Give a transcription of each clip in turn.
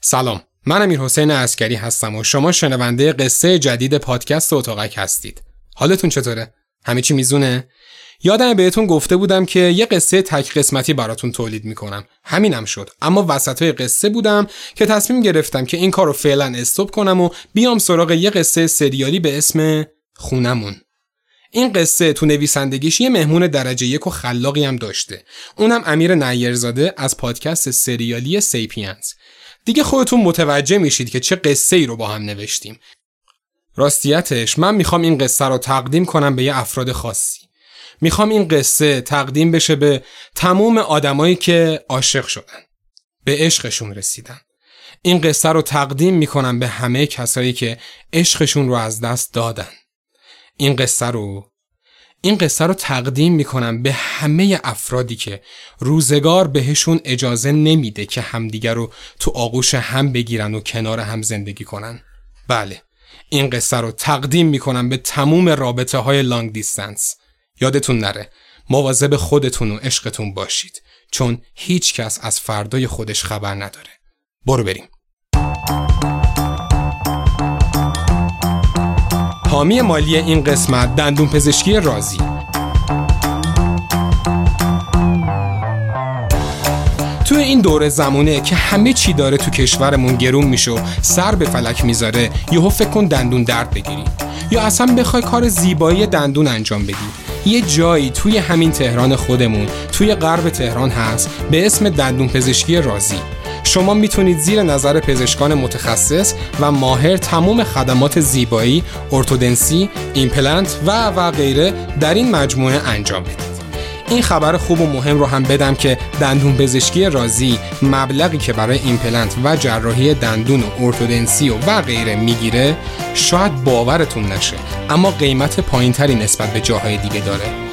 سلام من امیر حسین اسکری هستم و شما شنونده قصه جدید پادکست اتاقک هستید. حالتون چطوره؟ همه چی میزونه؟ یادم بهتون گفته بودم که یه قصه تک قسمتی براتون تولید می‌کنم. همینم شد. اما وسط قصه بودم که تصمیم گرفتم که این کار رو فعلا استوب کنم و بیام سراغ یه قصه سریالی به اسم خونمون. این قصه تو نویسندگیش یه مهمون درجه یک و خلاقی هم داشته. اونم امیر نیرزاده از پادکست سریالی سیپینز. دیگه خودتون متوجه میشید که چه قصه ای رو با هم نوشتیم. راستیتش من می‌خوام این قصه رو تقدیم کنم به یه افراد خاصی. می‌خوام این قصه تقدیم بشه به تموم آدمایی که عاشق شدن به عشقشون رسیدن. این قصه رو تقدیم می‌کنم به همه کسایی که عشقشون رو از دست دادن. این قصه رو این قصه رو تقدیم می‌کنم به همه افرادی که روزگار بهشون اجازه نمیده که همدیگر رو تو آغوش هم بگیرن و کنار هم زندگی کنن. بله این قصه رو تقدیم می‌کنم به تموم رابطه های لانگ دیستنس یادتون نره مواظب خودتون و عشقتون باشید چون هیچ کس از فردای خودش خبر نداره. برو بریم. حامی مالی این قسمت دندون پزشکی رازی. تو این دوره زمونه که همه چی داره تو کشورمون گرون میشه و سر به فلک می‌ذاره یهو فکر کن دندون درد بگیری. یا اصلا بخوای کار زیبایی دندون انجام بدی. یه جایی توی همین تهران خودمون توی غرب تهران هست به اسم دندون پزشکی رازی. شما می‌تونید زیر نظر پزشکان متخصص و ماهر تمام خدمات زیبایی، ارتودنسی، ایمپلنت و و غیره در این مجموعه انجام بدید. این خبر خوب و مهم رو هم بدم که دندون پزشکی رازی مبلغی که برای ایمپلنت و جراحی دندون و ارتودنسی و و غیره می‌گیره شاید باورتون نشه اما قیمت پایینتری نسبت به جاهای دیگه داره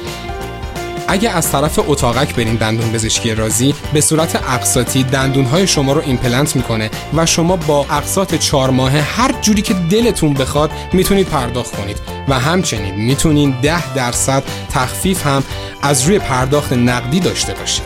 اگه از طرف اتاقک برین دندون پزشکی رازی به صورت اقساطی دندونهای شما رو ایمپلنت می‌کنه و شما با اقساط چهار ماهه هر جوری که دلتون بخواد می‌تونید پرداخت کنید. و همچنین می‌تونید ده درصد تخفیف هم از روی پرداخت نقدی داشته باشید.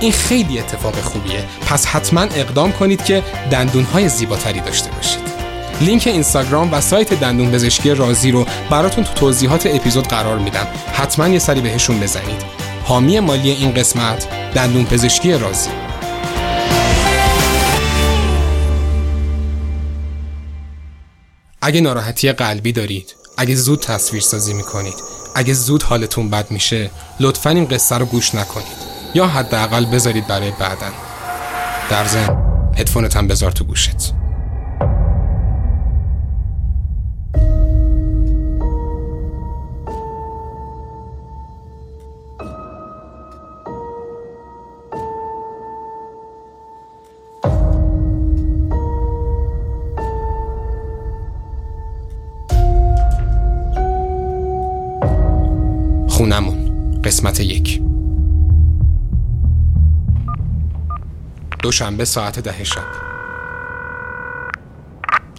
این خیلی اتفاق خوبیه. پس حتما اقدام کنید که دندونهای زیباتری داشته باشید. لینک اینستاگرام و سایت دندون پزشکی رازی رو براتون تو توضیحات اپیزود قرار میدم. حتما یه سری بهشون بزنید. حامی مالی این قسمت دندون پزشکی رازی. اگه ناراحتی قلبی دارید اگه زود تصویر سازی می‌کنید اگه زود حالتون بد میشه لطفا این قصه رو گوش نکنید. یا حداقل بذارید برای بعدن. در ضمن هدفونت هم بذار تو گوشت. قسمت یک. دوشنبه ساعت ده شب.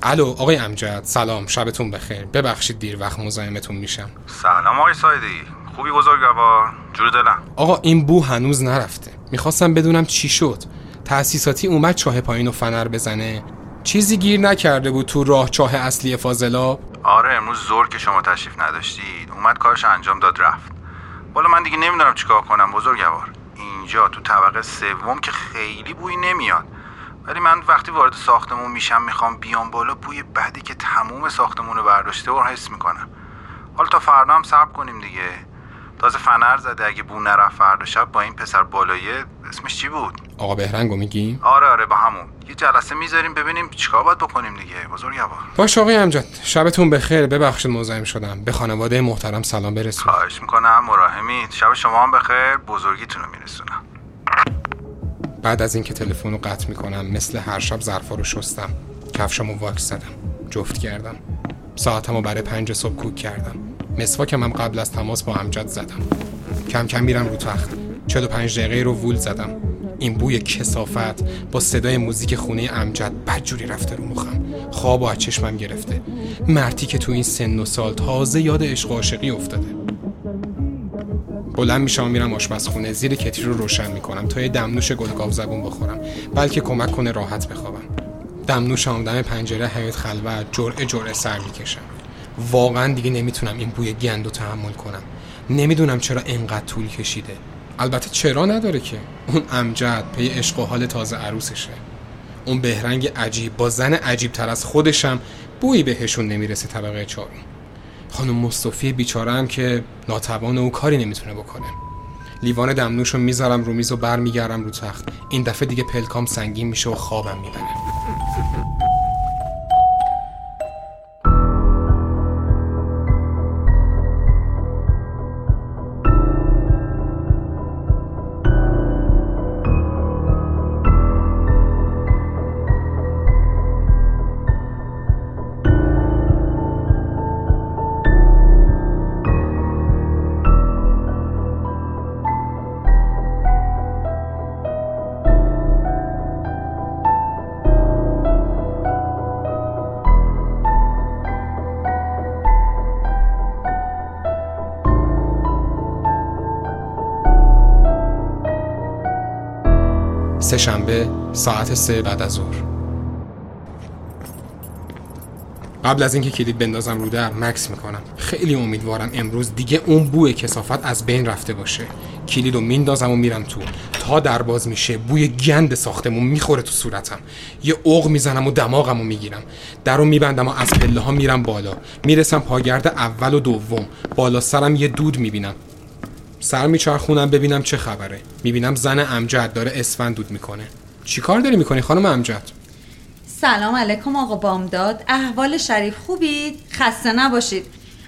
الو آقای امجد سلام شبتون بخیر. ببخشید دیر وقت مزاحمتون میشم. سلام آقای سایدی. خوبی بزرگوار؟ جور دلم. آقا این بو هنوز نرفته. می‌خواستم بدونم چی شد. تأسیساتی اومد چاه پایین و فنر بزنه. چیزی گیر نکرده بود تو راه چاه اصلی فاضلاب. آره امروز زور که شما تشریف نداشتید. اومد کارش انجام داد رفت. بالا من دیگه نمی‌دونم چیکار کنم بزرگوار اینجا تو طبقه سوم که خیلی بوی نمیاد. ولی من وقتی وارد ساختمون میشم می‌خوام بیام بالا بوی بدی که تموم ساختمون رو برداشته و حس می‌کنم. حالا تا فردا هم صبر کنیم دیگه. تازه فنر زده. اگه بو نرفت فردا شب با این پسر بالایه اسمش چی بود؟ آقا بهرنگو میگی؟ آره آره با همون. یه جلسه می‌ذاریم ببینیم چیکار باید بکنیم دیگه. بزرگوار باش آقای امجد شبتون بخیر. ببخشید مزاحم شدم. به خانواده محترم سلام برسون. خواهش می‌کنم مراهمید شب شما هم بخیر. بزرگیتون رو میرسونم. بعد از اینکه تلفن رو قطع می‌کنم مثل هر شب ظرفا رو شستم. کفشمو واکس زدم. جفت کردم. ساعتمو برای پنج صبح کوک کردم. مسواکم هم قبل از تماس با امجد زدم. کم کم میرم رو تخت. 45 دقیقه رو وول زدم. این بوی کسافت با صدای موزیک خونه امجد بدجوری رفته رو مخم. خواب و از چشمم گرفته. مرتی که تو این سن و سال تازه یاد عشق و عاشقی افتاده. بلند میشم میرم آشپزخونه. زیر کتری رو روشن می‌کنم تا یه دمنوش گلگاو زبون بخورم. بلکه کمک کنه راحت بخوابم. دمنوش دم پنجره حیات خلوت جرعه جرعه سر می‌کشم. واقعا دیگه نمی‌تونم این بوی گندو تحمل کنم. نمی‌دونم چرا اینقدر طول کشیده. البته چرا نداره که؟ اون امجد پی عشق و حال تازه عروسشه. اون بهرنگ عجیب با زن عجیب تر از خودشم بویی بهشون نمی‌رسه طبقه چهارم. خانم مصطفی بیچاره هم که ناتوان او کاری نمی‌تونه بکنه. لیوان دمنوش رو می‌ذارم رو میز و برمیگردم رو تخت. این دفعه دیگه پلکام سنگین میشه و خوابم می‌بره. ساعت سه بعد از ظهر. قبل از اینکه کلید بندازم رو در مکس می‌کنم. خیلی امیدوارم امروز دیگه اون بوی کسافت از بین رفته باشه. کلید رو میندازم و میرم تو. تا در باز میشه بوی گند ساختمون می‌خوره تو صورتم. یه اوق می‌زنم و دماغم رو می‌گیرم. در رو میبندم و از پله ها میرم بالا. می‌رسم پاگرد اول و دوم. بالا سرم یه دود می‌بینم. سر میچرخونم ببینم چه خبره. می‌بینم زن امجد داره اسفند دود می‌کنه. چیکار داری می‌کنی خانم امجد؟ سلام علیکم آقا بامداد. احوال شریف خوبید؟ خسته نباشید.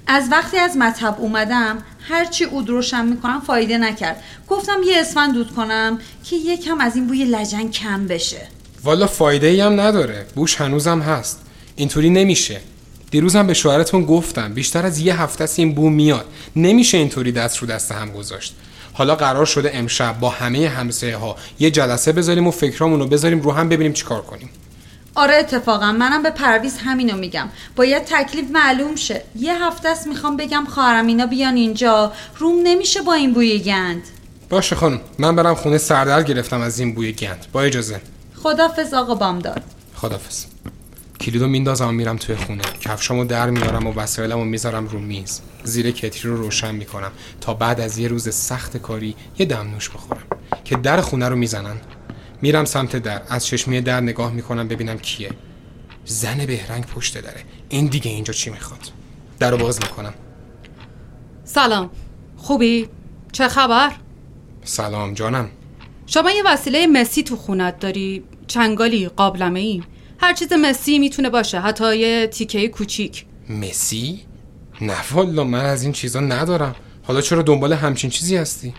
از وقتی از مطب اومدم هرچی اود روشن می‌کنم فایده نکرد. گفتم یه اسفند دود کنم که یکم از این بوی لجن کم بشه. والا فایده ای هم نداره. بوش هنوزم هست. اینطوری نمیشه. دیروزم به شوهرتون گفتم بیشتر از یه هفته است این بو میاد. نمیشه اینطوری دست رو دست هم گذاشت. حالا قرار شده امشب با همه همسایه ها یه جلسه بذاریم و فکرامون رو بذاریم رو هم ببینیم چیکار کنیم. آره اتفاقا. منم به پرویز همینو میگم. باید تکلیف معلوم شه. یه هفته است می‌خوام بگم خواهرم اینا بیان اینجا. روم نمیشه با این بوی گند. باشه خانم. من برم خونه سردر گرفتم از این بوی گند. با اجازه. خدافز آقا بامداد. خدافز کلیدو میندازم و میرم توی خونه. کفشامو در میارم و وسایلمو می‌ذارم رو میز. زیر کتری رو روشن می‌کنم تا بعد از یه روز سخت کاری یه دمنوش بخورم. که در خونه رو می‌زنن. میرم سمت در. از چشمی در نگاه می‌کنم ببینم کیه. زن بهرنگ پشت داره این دیگه اینجا چی می‌خواد؟ در رو باز می‌کنم. سلام. خوبی؟ چه خبر؟ سلام جانم. شما یه وسیله مسی تو خونت داری. چنگالی قابلمه ای هر چیز مسی می‌تونه باشه حتی یه تیکه کوچیک مسی؟ نه والا من از این چیزا ندارم حالا چرا دنبال همچین چیزی هستی؟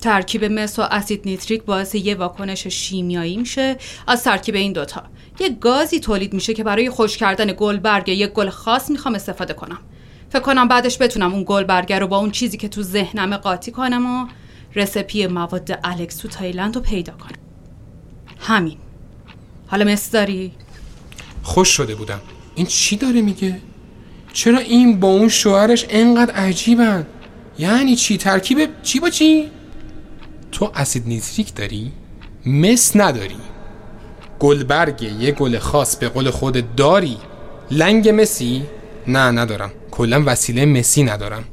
ترکیب مس و اسید نیتریک باعث یه واکنش شیمیایی میشه از ترکیب این دوتا یه گازی تولید میشه که برای خوش کردن گلبرگ یه گل خاص می‌خوام استفاده کنم فکر کنم بعدش بتونم اون گلبرگ رو با اون چیزی که تو ذهنم قاطی کنم و رسپی مواد الکس تو تایلند رو پیدا کنم همین حالا مس داری؟ خوش شده بودم این چی داره میگه؟ چرا این با اون شوهرش انقدر عجیبن؟ یعنی چی؟ ترکیب چی با چی؟ تو اسید نیتریک داری؟ مس نداری گلبرگ یه گل خاص به قول خود داری لنگ مسی؟ نه ندارم کلا وسیله مسی ندارم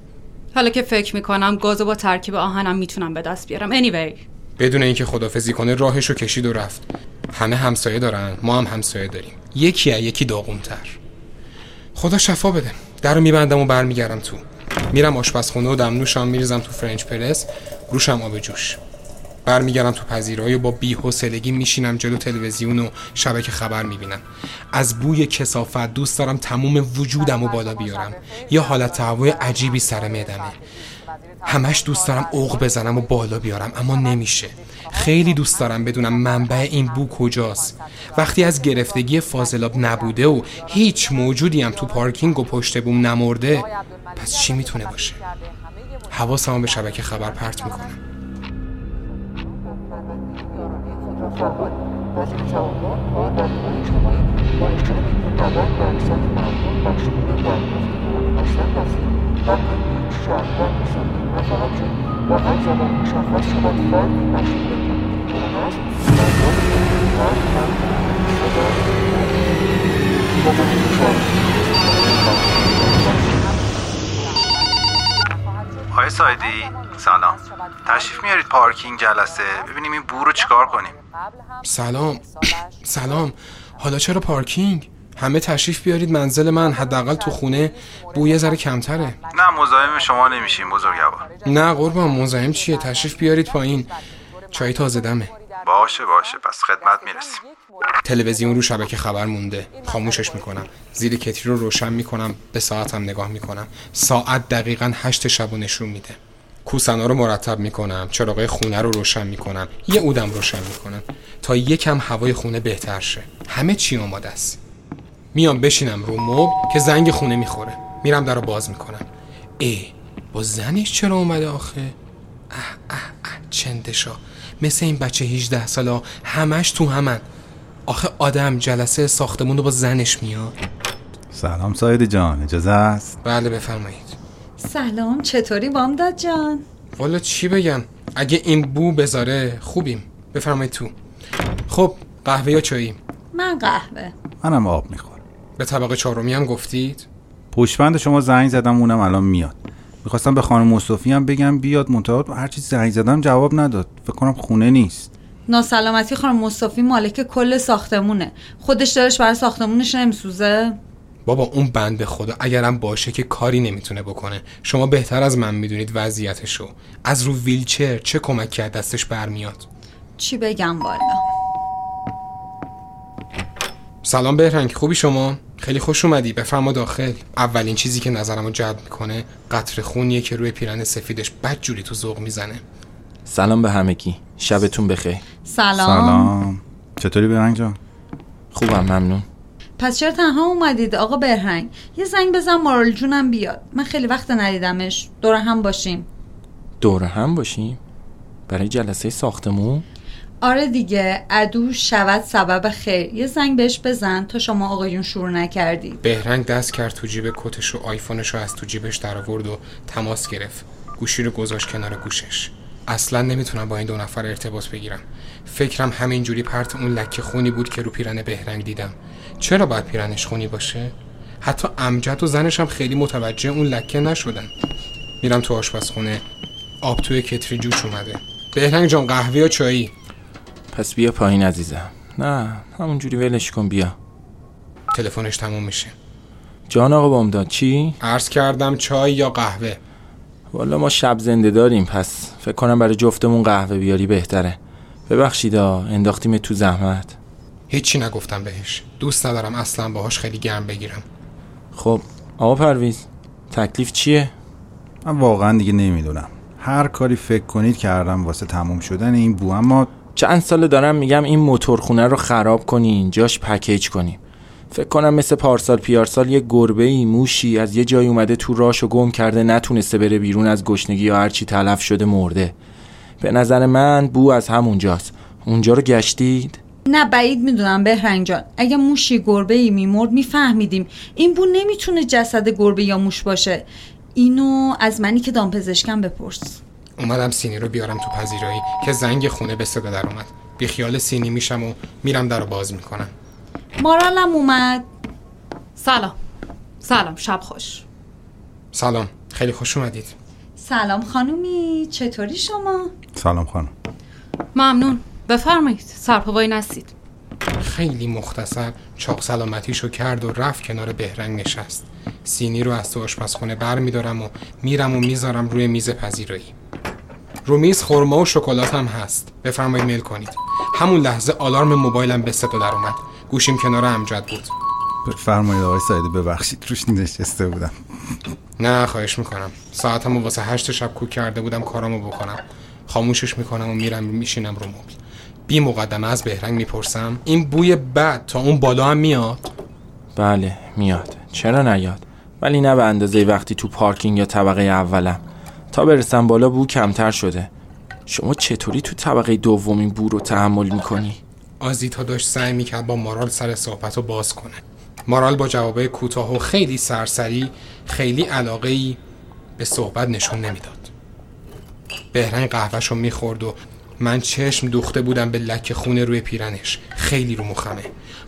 حالا که فکر می‌کنم گازو با ترکیب آهنم می‌تونم به دست بیارم anyway بدون اینکه خدافزی کنه راهشو کشید و رفت. همه همسایه دارن ما هم همسایه داریم. یکی یکی داغونتر. خدا شفا بده. در رو میبندم و برمیگردم تو. میرم آشپزخونه و دمنوشم میریزم تو فرنچ پرس روشم آب جوش. برمیگردم تو پذیرایی و با بی‌حوصلگی میشینم جلو تلویزیون و شبکه خبر می‌بینم. از بوی کسافت دوست دارم تموم وجودم و بالا بیارم. یه حالت تهوع عجیبی سر معدمه. همش دوست دارم اوق بزنم و بالا بیارم اما نمیشه. خیلی دوست دارم بدونم منبع این بو کجاست. وقتی از گرفتگی فاضلاب نبوده و هیچ موجودی هم تو پارکینگ و پشت بوم نمرده پس چی می‌تونه باشه؟ حواسمو به شبکه خبر پرت می‌کنم. های سایدی سلام. تشریف میارید پارکینگ جلسه؟ ببینیم این بو رو چیکار کنیم. سلام. سلام. حالا چرا پارکینگ؟ همه تشریف بیارید منزل من حداقل تو خونه بوی ذره کمتره. نه مزاحم شما نمیشیم بزرگوار. نه قربان مزاحم چیه؟ تشریف بیارید پایین. چای تازه دمه. باشه باشه پس خدمت می‌رسیم. تلویزیون رو شبکه خبر مونده. خاموشش می‌کنم. زیر کتری رو روشن می‌کنم. به ساعتم نگاه می‌کنم. ساعت دقیقا هشت شب و نشون میده. کوسنا رو مرتب می‌کنم. چراغای خونه رو روشن می‌کنم. یه اودم روشن می‌کنم. تا یکم هوای خونه بهتر شه. همه چی آماده است. میام بشینم رو مبل که زنگ خونه می‌خوره. میرم در رو باز می‌کنم. ای با زنش چرا اومده آخه؟ اه اه اه چندشا مثل این بچه 18 ساله همش تو همن. آخه آدم جلسه ساختمون رو با زنش میاد. سلام ساید جان اجازه است؟ بله بفرمایید. سلام چطوری بامداد جان؟ والا چی بگم؟ اگه این بو بذاره خوبیم. بفرمایید تو. خب قهوه یا چایی. من قهوه. منم آب می‌خورم. به طبق چهارمی هم گفتید؟ پشتبند شما زنگ زدم اونم الان میاد. می‌خواستم به خانم مصطفی هم بگم بیاد منتها. هر چی زنگ زدم جواب نداد. فکر کنم خونه نیست. ناسلامتی خانم مصطفی مالک کل ساختمونه. خودش دلش برای ساختمونش نمیسوزه. بابا اون بنده خدا اگرم باشه که کاری نمی‌تونه بکنه. شما بهتر از من می‌دونید وضعیتشو. از رو ویلچر چه کمک کرد دستش برمیاد؟ چی بگم والا؟ سلام بهرنگ خوبی شما؟ خیلی خوش اومدی. بفرما داخل. اولین چیزی که نظرمو جلب می‌کنه قطر خونیه که روی پیرن سفیدش بد جوری تو ذوق می‌زنه. سلام به همگی شبتون بخیر. سلام, سلام. چطوری برنگ جان؟ خوبم ممنون. پس چرا تنها اومدید؟ آقا برهنگ یه زنگ بزن مارال جونم بیاد. من خیلی وقت ندیدمش. دور هم باشیم. دور هم باشیم؟ برای جلسه ساختمون؟ آره دیگه عدو شود سبب خیر. یه زنگ بهش بزن تا شما آقایون شروع نکردید بهرنگ دست کرد تو جیب کتش و آیفونش رو از تو جیبش در آورد و تماس گرفت. گوشی رو گذاشت کنار گوشش. اصلا نمی‌تونم با این دو نفر ارتباط بگیرم. فکرم همینجوری پرت اون لکه خونی بود که رو پیرن بهرنگ دیدم. چرا باید پیرنش خونی باشه؟ حتی امجد و زنش هم خیلی متوجه اون لکه نشدن. میرم تو آشپزخونه. آب توی کتری جوش اومده. بهرنگ جان قهوه یا چایی؟ پس بیا پایین عزیزم. نه همونجوری ولش کن بیا. تلفنش تموم میشه. جان آقا بامداد چی؟ عرض کردم چای یا قهوه؟ والا ما شب زنده داریم پس فکر کنم برای جفتمون قهوه بیاری بهتره. ببخشیدا انداختیم تو زحمت. هیچی نگفتم بهش. دوست ندارم اصلا باهاش خیلی گرم بگیرم. خب آقا پرویز تکلیف چیه؟ من واقعا دیگه نمی‌دونم. هر کاری فکر کنید کردم واسه تموم شدن این بو اما چند سال دارم میگم این موتورخونه رو خراب کنین جاش پکیج کنیم فکر کنم مثل پارسال پیارسال یه گربه ای موشی از یه جای اومده تو راش و گم کرده نتونسته بره بیرون از گشنگی یا هرچی تلف شده مرده. به نظر من بو از همونجاست. اونجا رو گشتید؟ نه بعید می‌دونم بهرنگ جان. اگه موشی گربه ای میمرد میفهمیدیم. این بو نمی‌تونه جسد گربه یا موش باشه. اینو از منی که دامپزشکم بپرس. اومدم سینی رو بیارم تو پذیرایی که زنگ خونه به صدا در اومد. بی خیال سینی میشم و میرم در رو باز می‌کنم. مارالم اومد. سلام. سلام شب خوش. سلام. خیلی خوش اومدید. سلام خانومی چطوری شما؟ سلام خانم. ممنون. بفرمایید سرپوایی نستید. خیلی مختصر چاق سلامتیشو کرد و رفت کنار بهرنگ نشست. سینی رو از تو آشپزخونه بر میدارم و میرم و می‌ذارم روی میز پذیرایی. رو میز خورما و شکلات هم هست. بفرمایید میل کنید. همون لحظه آلارم موبایلم به صدا در اومد. گوشیم کنار امجد بود. بفرمایید آقای سایده ببخشید روش نشسته بودم. نه خواهش می‌کنم. ساعتمو واسه هشت شب کوک کرده بودم کارامو بکنم. خاموشش می‌کنم و میرم میشینم رو مبل. بی مقدمه از بهرنگ می‌پرسم این بوی بد تا اون بالا هم میاد؟ بله میاد. چرا نیاد؟ ولی نه به اندازه وقتی تو پارکینگ یا طبقه اولم. تا برسم بالا بو کمتر شده. شما چطوری تو طبقه دوم این بو رو تحمل می‌کنی؟ آزیتا داشت سعی می‌کرد با مارال سر صحبت رو باز کنه. مارال با جوابه کوتاه و خیلی سرسری خیلی علاقه ای به صحبت نشون نمی‌داد. بهرنگ قهوهش رو می‌خورد و من چشم دوخته بودم به لکه خونه روی پیرنش. خیلی رو مخمه.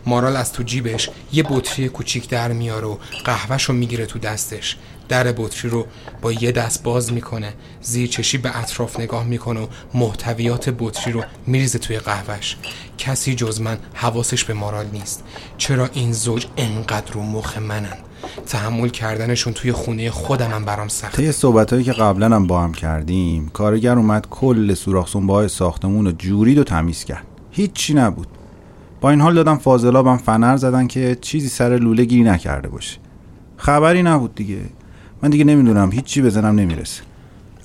مارال از تو جیبش یه بطری کوچیک در میاره و قهوهش رو می‌گیره تو دستش. در بطری رو با یه دست باز می‌کنه. زیر چشی به اطراف نگاه می‌کنه و محتویات بطری رو میریزه توی قهوهش. کسی جز من حواسش به مارال نیست. چرا این زوج انقدر رو مخ منن؟ تحمل کردنشون توی خونه خودم هم برام سخته طی صحبتهایی که قبلا هم با هم کردیم کارگر اومد کل سوراخ های ساختمون رو جورید و تمیز کرد. هیچی نبود. با این حال دادم فاضلابم فنر زدن که چیزی سر لوله گیری نکرده باشه. خبری نبود دیگه. من دیگه نمی‌دونم هیچی بزنم نمی‌رسه.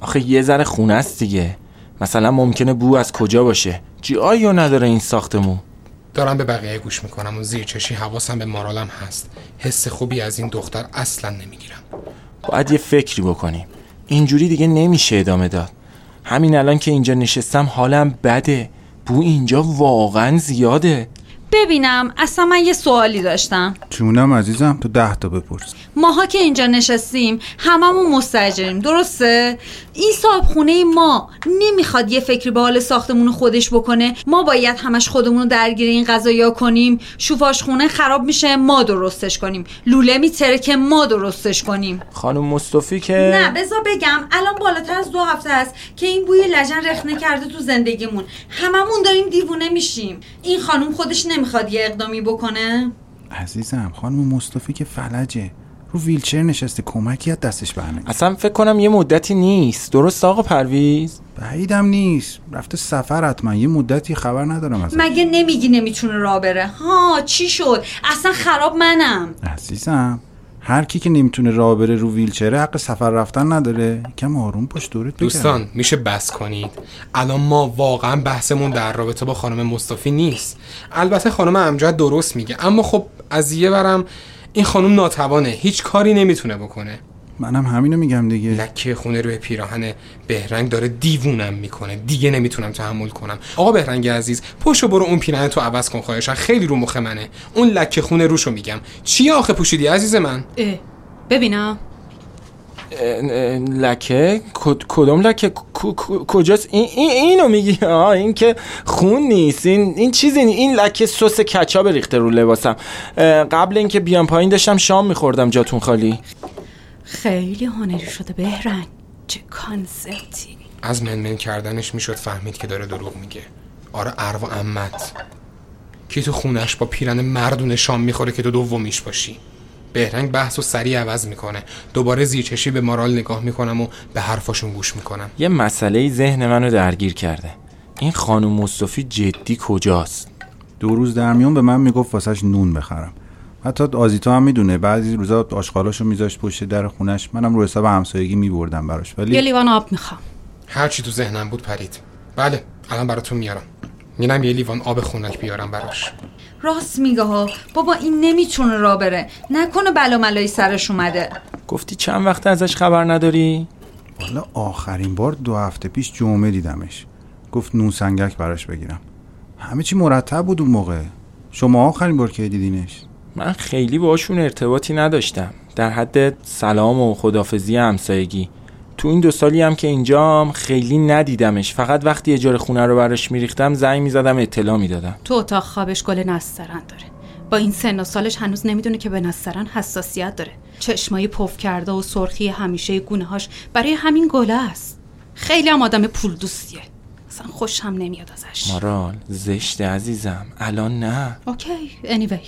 آخه یه ذره خونه است دیگه. مثلا ممکنه بو از کجا باشه؟ جایی نداره این ساختمون. دارم به بقیه گوش می‌کنم و زیر چشی حواسم به مارالم هست. حس خوبی از این دختر اصلا نمی‌گیرم. باید یه فکری بکنیم. اینجوری دیگه نمیشه ادامه داد. همین الان که اینجا نشستم حالم بده. بو اینجا واقعا زیاده. ببینم اصلا من یه سوالی داشتم. جونم عزیزم تو ده تا بپرس. ماها که اینجا نشستیم هممون مستجریم درسته؟ این صاحب خونه ما نمی‌خواد یه فکری به حال ساختمون خودش بکنه. ما باید همش خودمون رو درگیر این قضایا کنیم. شوفاش خونه خراب میشه ما درستش کنیم. لوله میتره که ما درستش کنیم. خانم مصطفی که نه بذار بگم الان بالاتر از دو هفته است که این بوی لجن رخنه کرده تو زندگیمون. هممون داریم دیوونه میشیم. این خانم خودش نمی‌خواد یه اقدامی بکنه. عزیزم خانم مصطفی که فلجه. رو ویلچر نشسته کمکی از دستش برنه اصلا فکر کنم یه مدتی نیست. درست آقا پرویز؟ بعیدم نیست. رفته سفر حتما. یه مدتی خبر ندارم از مگه نمیگی نمی‌تونه راه بره؟ ها چی شد؟ اصلا خراب منم. عزیزم هر کی که نمی‌تونه راه بره رو ویلچره حق سفر رفتن نداره. کم آروم پشت دورت بگم دوستان میشه بس کنید. الان ما واقعا بحثمون در رابطه با خانم مصطفی نیست. البته خانم امجد درست میگه. اما خب از یه برم این خانم ناتوانه هیچ کاری نمی‌تونه بکنه. منم همینو میگم دیگه. لکه خونه روی پیراهن بهرنگ داره دیوونم می‌کنه. دیگه نمی‌تونم تحمل کنم. آقا بهرنگ عزیز پشو برو اون پیراهن تو عوض کن خواهشن خیلی رو مخ منه. اون لکه خونه روشو میگم. چی آخه پوشیدی عزیز من؟ اه ببینم. لکه؟ کد- کدوم لکه؟ کجاست؟ این این- اینو میگی؟ آه این که خون نیست. این این چیزی این لکه سس کچاپ ریخته رو لباسم. قبل اینکه بیام پایین داشتم شام میخوردم جاتون خالی. خیلی هنری شده بهرنگ. چه concept ی. از منمن کردنش می‌شد فهمید که داره دروغ میگه. آره ارواح عمت. کی تو خونش با پیرن مردونه شام می‌خوره که تو دومیش باشی؟ بهرنگ بحث و سریع عوض می‌کنه. دوباره زیرچشی به مارال نگاه می‌کنم و به حرفاشون گوش می‌کنم. یه مسئله ذهن منو درگیر کرده. این خانم مصطفی جدی کجاست؟ دو روز در میون به من می‌گفت واسش نون بخرم. حتی آزیتا هم می‌دونه بعضی روزا آشغالاشو میذاشت پشت در خونش. منم رو حساب همسایگی میبردم براش. یه ولی لیوان آب می‌خوام. هر چی تو ذهنم بود پرید. بله الان براتون میارم. میرم یه لیوان آب خنک بیارم براش. راست میگه ها. بابا این نمی‌تونه راه بره. نکنه بلا ملایی سرش اومده. گفتی چند وقت ازش خبر نداری؟ والا آخرین بار دو هفته پیش جمعه دیدمش. گفت نون سنگک براش بگیرم. همه چی مرتب بود اون موقع. شما آخرین بار که دیدینش؟ من خیلی باشون ارتباطی نداشتم. در حد سلام و خدافزی همسایگی. تو این دو سالی هم که اینجام خیلی ندیدمش. فقط وقتی اجاره خونه رو براش میریختم زنگ می‌زدم اطلاع می‌دادم. تو اتاق خوابش گل نسترن داره. با این سن و سالش هنوز نمی‌دونه که به نسترن حساسیت داره. چشمای پف کرده و سرخی همیشه گونه هاش برای همین گله است. خیلی هم آدم پول دوستیه. اصلا خوشم نمیاد ازش. مارال زشت عزیزم. الان نه. اوکی. Anyway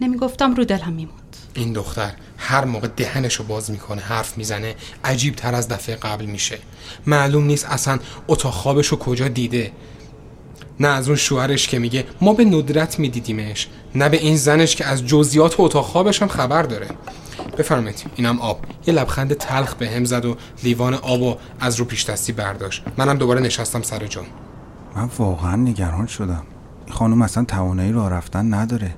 نمی‌گفتم رو دلم میموند این دختر هر موقع دهنشو باز می‌کنه حرف می‌زنه عجیب تر از دفعه قبل میشه. معلوم نیست اصلا اتاق خوابشو کجا دیده. نه از اون شوهرش که میگه ما به ندرت میدیدیمش نه به این زنش که از جزئیات اتاق خوابش هم خبر داره. بفرمایید اینم آب. یه لبخند تلخ به هم زد و لیوان آبو از رو پیش دستی برداشت. منم دوباره نشستم سر جام. من واقعا نگران شدم. خانم اصلا توانایی راه رفتن نداره.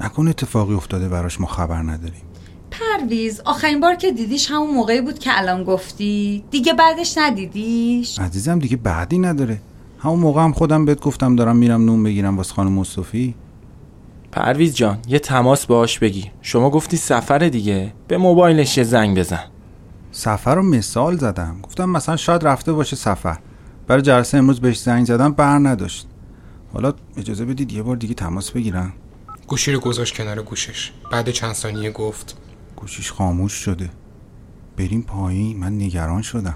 نکن اتفاقی افتاده براش ما خبر نداریم. پرویز آخرین بار که دیدیش همون موقعی بود که الان گفتی. دیگه بعدش ندیدیش؟ عزیزم دیگه بعدی نداره. همون موقع هم خودم بهت گفتم دارم میرم نون بگیرم واسه خانم مصطفی. پرویز جان یه تماس باهاش بگیر شما گفتی سفر دیگه. به موبایلش یه زنگ بزن. سفر رو مثال زدم. گفتم مثلا شاید رفته باشه سفر. برای جلسه امروز بهش زنگ زدم بر نداشت. حالا اجازه بدید یه بار دیگه تماس بگیرم. گوشی رو گذاشت کنار گوشش. بعد چند ثانیه گفت گوشیش خاموش شده. بریم پایین من نگران شدم.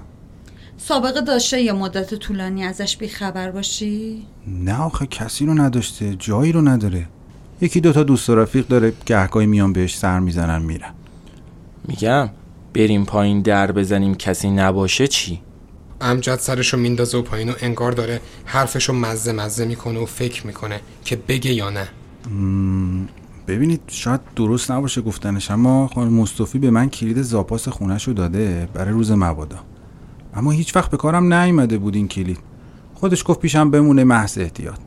سابقه داشته یه مدت طولانی ازش بیخبر باشی؟ نه آخه کسی رو نداشته جایی رو نداره. یکی دوتا دوست و رفیق داره گهگاهی میان بهش سر می‌زنن میرن. میگم بریم پایین در بزنیم کسی نباشه چی؟ امجد سرشو میندازه و پایین و انگار داره حرفشو مزه مزه می‌کنه و فکر می‌کنه که بگه یا نه. ببینید شاید درست نباشه گفتنش اما خانم مصطفی به من کلید زاپاس خونش رو داده برای روز مبادا. اما هیچ وقت به کارم نیومده بود این کلید. خودش گفت پیشم بمونه محض احتیاط.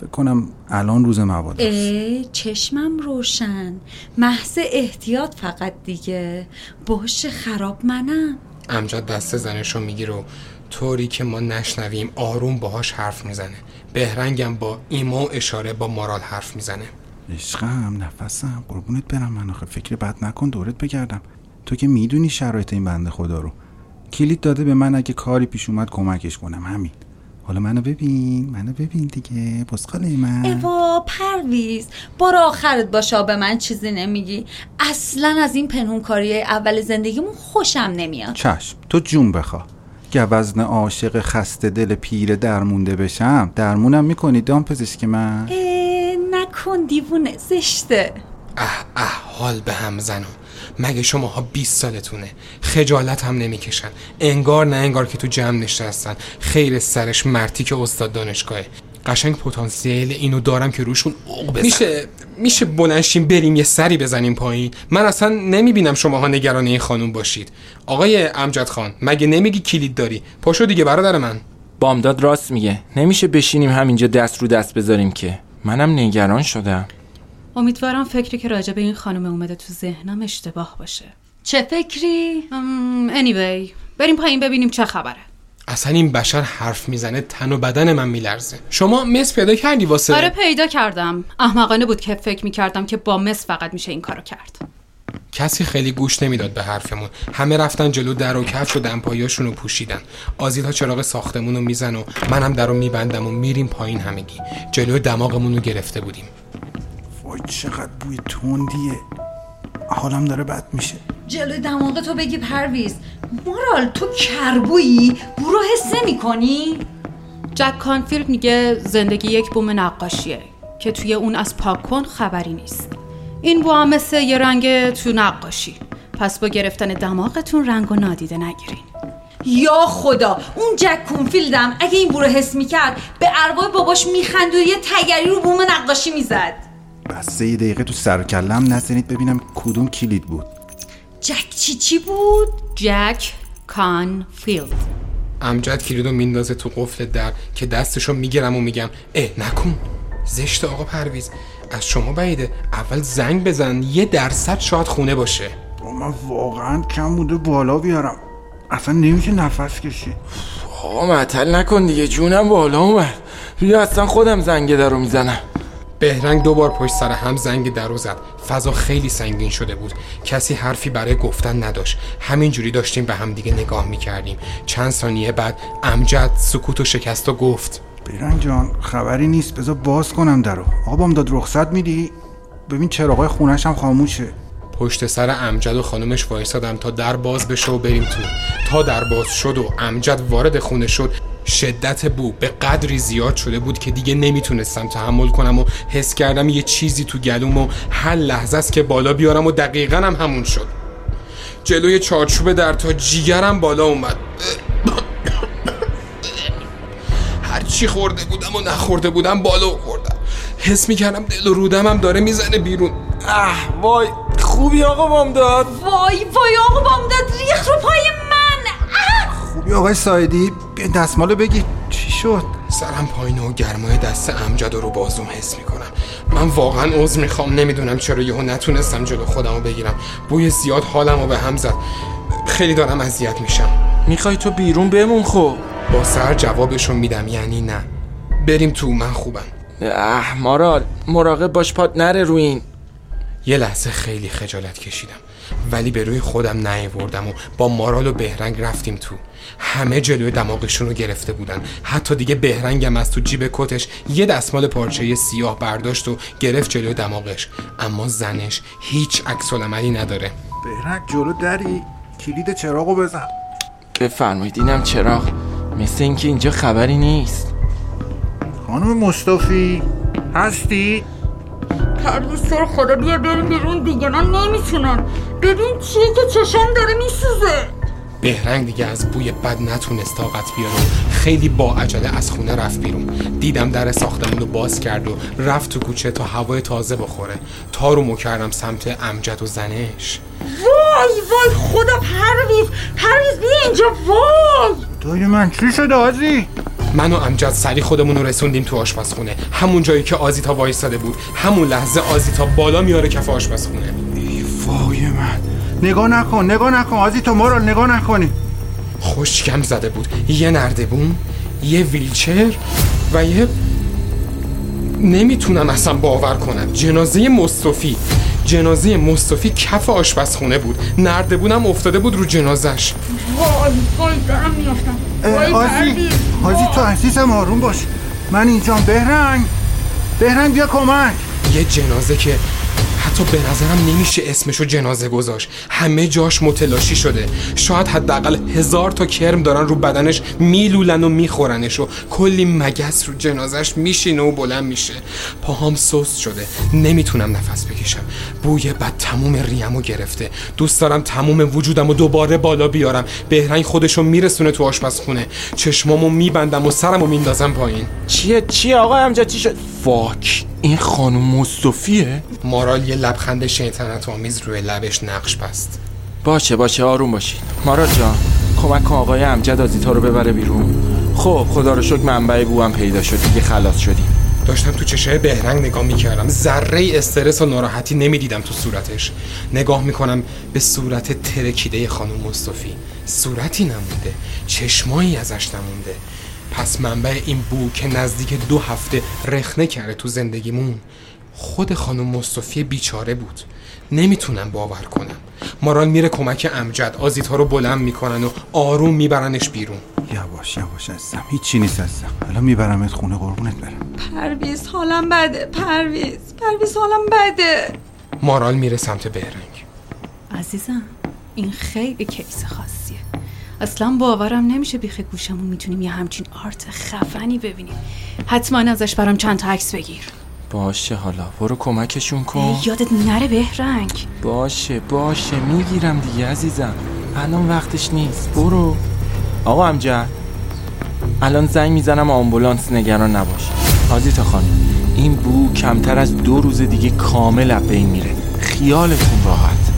فکر کنم الان روز مبادا ای چشمم روشن. محض احتیاط فقط دیگه. باشه خراب منم. امجد دست زنشو می‌گیره و طوری که ما نشنویم آروم باهاش حرف می‌زنه. بهرنگم با ایما و اشاره با مارال حرف می‌زنه. عشقم نفسم. قربونت برم من آخه. فکر بد نکن دورت بگردم. تو که می‌دونی شرایط این بنده خدا رو. کلید داده به من اگه کاری پیش اومد کمکش کنم. همین. حالا منو ببین منو ببین دیگه. بسخاله من. اوا پرویز. بار آخرت باشا به من چیزی نمیگی. اصلا از این پنهونکاری اول زندگیمون خوشم نمیاد. چشم. تو جون بخوا گوزن عاشق خسته دل پیر درمونده بشم درمونم می‌کنی دام پزشک من؟ اه، نکن دیوونه زشته. اه اه حال به هم زنم. مگه شماها 20 سالتونه؟ خجالت هم نمی‌کشن. انگار نه انگار که تو جمع نشستن. خیر سرش مرتی که استاد دانشگاهه. قشنگ پتانسیل اینو دارم که روشون اوق بزنم. میشه میشه بلنشیم بریم یه سری بزنیم پایین. من اصلا نمی‌بینم شماها نگران این خانوم باشید. آقای امجد خان مگه نمیگی کلید داری؟ پاشو دیگه برادر من. بامداد راست میگه. نمیشه بشینیم همینجا دست رو دست بذاریم که. منم نگران شدم. امیدوارم فکری که راجع به این خانم اومده تو ذهنم اشتباه باشه. چه فکری؟ ام، anyway بریم پایین ببینیم چه خبره. اصلا این بشر حرف می‌زنه تن و بدن من میلرزه. شما مس پیدا کردی واسه؟ آره پیدا کردم. احمقانه بود که فکر می‌کردم که با مس فقط میشه این کارو کرد. کسی خیلی گوش نمی‌داد به حرفمون. همه رفتن جلو در و کفش و دمپایاشون رو پوشیدن. آزیتا چراغ ساختمون رو میزن و منم در رو میبندم و میریم پایین همگی. جلو دماغمون رو گرفته بودیم. وای چقدر بوی تندیه. حالم داره بد میشه. جلوی دماغ تو بگیر پرویز مارال تو کربویی؟ بو رو حس نمی کنی؟ جک کانفیلد میگه زندگی یک بوم نقاشیه که توی اون از پاک کن خبری نیست. این بو هم مثل یه رنگ تو نقاشی. پس با گرفتن دماغتون رنگ و نادیده نگیرین. یا خدا اون جک کنفیلدم اگه این بو رو حس می‌کرد به ارواح باباش میخندید و یه تگری رو بوم نقاشی می‌زد. بس یه دقیقه تو سر و کلم نزنید ببینم کدوم کلید بود. جک چی چی بود؟ جک کانفیلد امجد کلیدو میندازه تو قفل در که دستشو می‌گیرم و میگم اه نکن. زشت آقا پرویز. از شما بعیده. اول زنگ بزن. یه درصد شاید خونه باشه. بابا من واقعا کم مونده بالا بیارم. اصلا نمیشه نفس کشید آقا معطل نکن دیگه. جونم بالا اومد. بیا اصلا خودم زنگ در رو می‌زنم. بهرنگ دو بار پشت سر هم زنگ در رو زد. فضا خیلی سنگین شده بود. کسی حرفی برای گفتن نداشت. همینجوری داشتیم به هم دیگه نگاه می‌کردیم. چند ثانیه بعد امجد سکوت و شکست و گفت بیرنگ جان خبری نیست. بذار باز کنم درو. آقا بام داد رخصت میدی؟ ببین چراغای خونش هم خاموشه. پشت سر امجد و خانومش وایسادم تا در باز بشه و بریم تو. تا در باز شد و امجد وارد خونه شد. شدت بو. به قدری زیاد شده بود که دیگه نمی‌تونستم تحمل کنم و حس کردم یه چیزی تو گلوم و هر لحظه است که بالا بیارم و دقیقا هم همون شد. جلوی چارچوب در تا جیگرم بالا اومد. هر چی خورده بودم و نخورده بودم بالا خوردم حس می‌کردم دل و رودمم داره می‌زنه بیرون. اه وای خوبی آقا بامداد. وای وای آقا بامداد ریخ رو پای خوبی آقای سایدی بیا دستمالو بگی چی شد؟ سرم پایینه و گرمای دست امجد رو بازوم حس می‌کنم. من واقعا عذر می‌خوام نمی‌دونم چرا یهو نتونستم جلو خودم رو بگیرم. بوی زیاد حالم رو به هم زد. خیلی دارم اذیت میشم. می‌خوای تو بیرون بمون خب؟ با سر جوابشون میدم یعنی نه. بریم تو من خوبم. اه مارال مراقب باش پات نره رو این. یه لحظه خیلی خجالت کشیدم. ولی به روی خودم نیاوردم و با مارال و بهرنگ رفتیم تو. همه جلوی دماغشون رو گرفته بودن. حتی دیگه بهرنگم از تو جیب کتش یه دستمال پارچه سیاه برداشت و گرفت جلوی دماغش. اما زنش هیچ عکس عملی نداره. بهرنگ جلو دری. کلید چراغو بزن. بفرمایید اینم چراغ. مثل اینکه اینجا خبری نیست. خانم مصطفی هستی؟ پرویز تو خدا بیا بریم بیرون دیگه من نمی‌تونم ببین چیه که چشم داره میسوزه. بهرنگ دیگه از بوی بد نتونست طاقت بیاره. و خیلی با عجله از خونه رفت بیرون. دیدم در ساختمون رو باز کرد و رفت تو کوچه تا هوای تازه بخوره. تارو کردم سمت امجد و زنش. وای وای خدا پرویز پرویز بیا اینجا وای. دایی من چی شده آزی؟ من و امجد سری خودمون رو رسوندیم تو آشپزخونه. همون جایی که آزیتا وایستاده بود. همون لحظه آزیتا بالا میاره کف آشپزخونه. ای وای من. نگاه نکن نگاه نکن. آزی تو ما رو نگاه نکنی. خوشکم زده بود. یه نردبون یه ویلچر و یه نمی‌تونم اصلا باور کنم. جنازه مصطفی. جنازه مصطفی کف آشپزخونه بود. نردبونم افتاده بود رو جنازش. وای وای دارم میافتم. وای آزی پرویز. آزی تو عزیزم آروم باش. من اینجام بهرنگ. بهرنگ بیا کمک. یه جنازه که حتی به نظرم نمیشه اسمشو جنازه گذاشت. همه جاش متلاشی شده. شاید حداقل هزار تا کرم دارن رو بدنش میلولن و میخورنش و کلی مگس رو جنازش میشینه و بلند میشه. پاهام سست شده. نمی‌تونم نفس بکشم. بوی بد تموم ریمو گرفته. دوست دارم تموم وجودم و دوباره بالا بیارم. بهرنگ خودشو میرسونه تو آشپزخونه. چشمامو میبندم و سرمو میندازم پایین. چیه؟ چیه آقا امجد چی شد؟ فاک این خانم مصطفیه؟ مارال یه لبخند شیطنت آمیز روی لبش نقش بست. باشه باشه آروم باشید مارال جان کمک کن آقای امجد آزیتا رو ببره بیرون. خب خدا رو شکر منبع بوام پیدا شد دیگه خلاص شدیم. داشتم تو چشای بهرنگ نگاه می‌کردم. ذره استرس و ناراحتی نمی‌دیدم تو صورتش. نگاه می‌کنم به صورت ترکیده خانم مصطفی. صورتی نمونده چشمایی ازش نمونده. پس منبع این بو که نزدیک دو هفته رخنه کرده تو زندگیمون. خود خانم مصطفی بیچاره بود. نمی‌تونم باور کنم مارال میره کمک امجد. آزیتا رو بلند می‌کنن و آروم میبرنش بیرون. یواش یواش عزیزم. هیچی نیست عزیزم. الان میبرمت خونه قربونت برم. پرویز حالم بده. پرویز. پرویز حالم بده. مارال میره سمت بهرنگ. عزیزم این خیلی case خاصیه. اصلا باورم نمیشه بیخ گوشمون می‌تونیم یه همچین art خفنی ببینیم. حتما ازش برام چند تا عکس بگیر. باشه حالا برو کمکشون کن. ای، یادت نره بهرنگ. باشه باشه می‌گیرم دیگه عزیزم. الان وقتش نیست. برو. آقا امجد الان زنگ می‌زنم آمبولانس نگران نباش. آزیتا خانم این بو کمتر از دو روز دیگه کامل از بین میره. خیالتون راحت.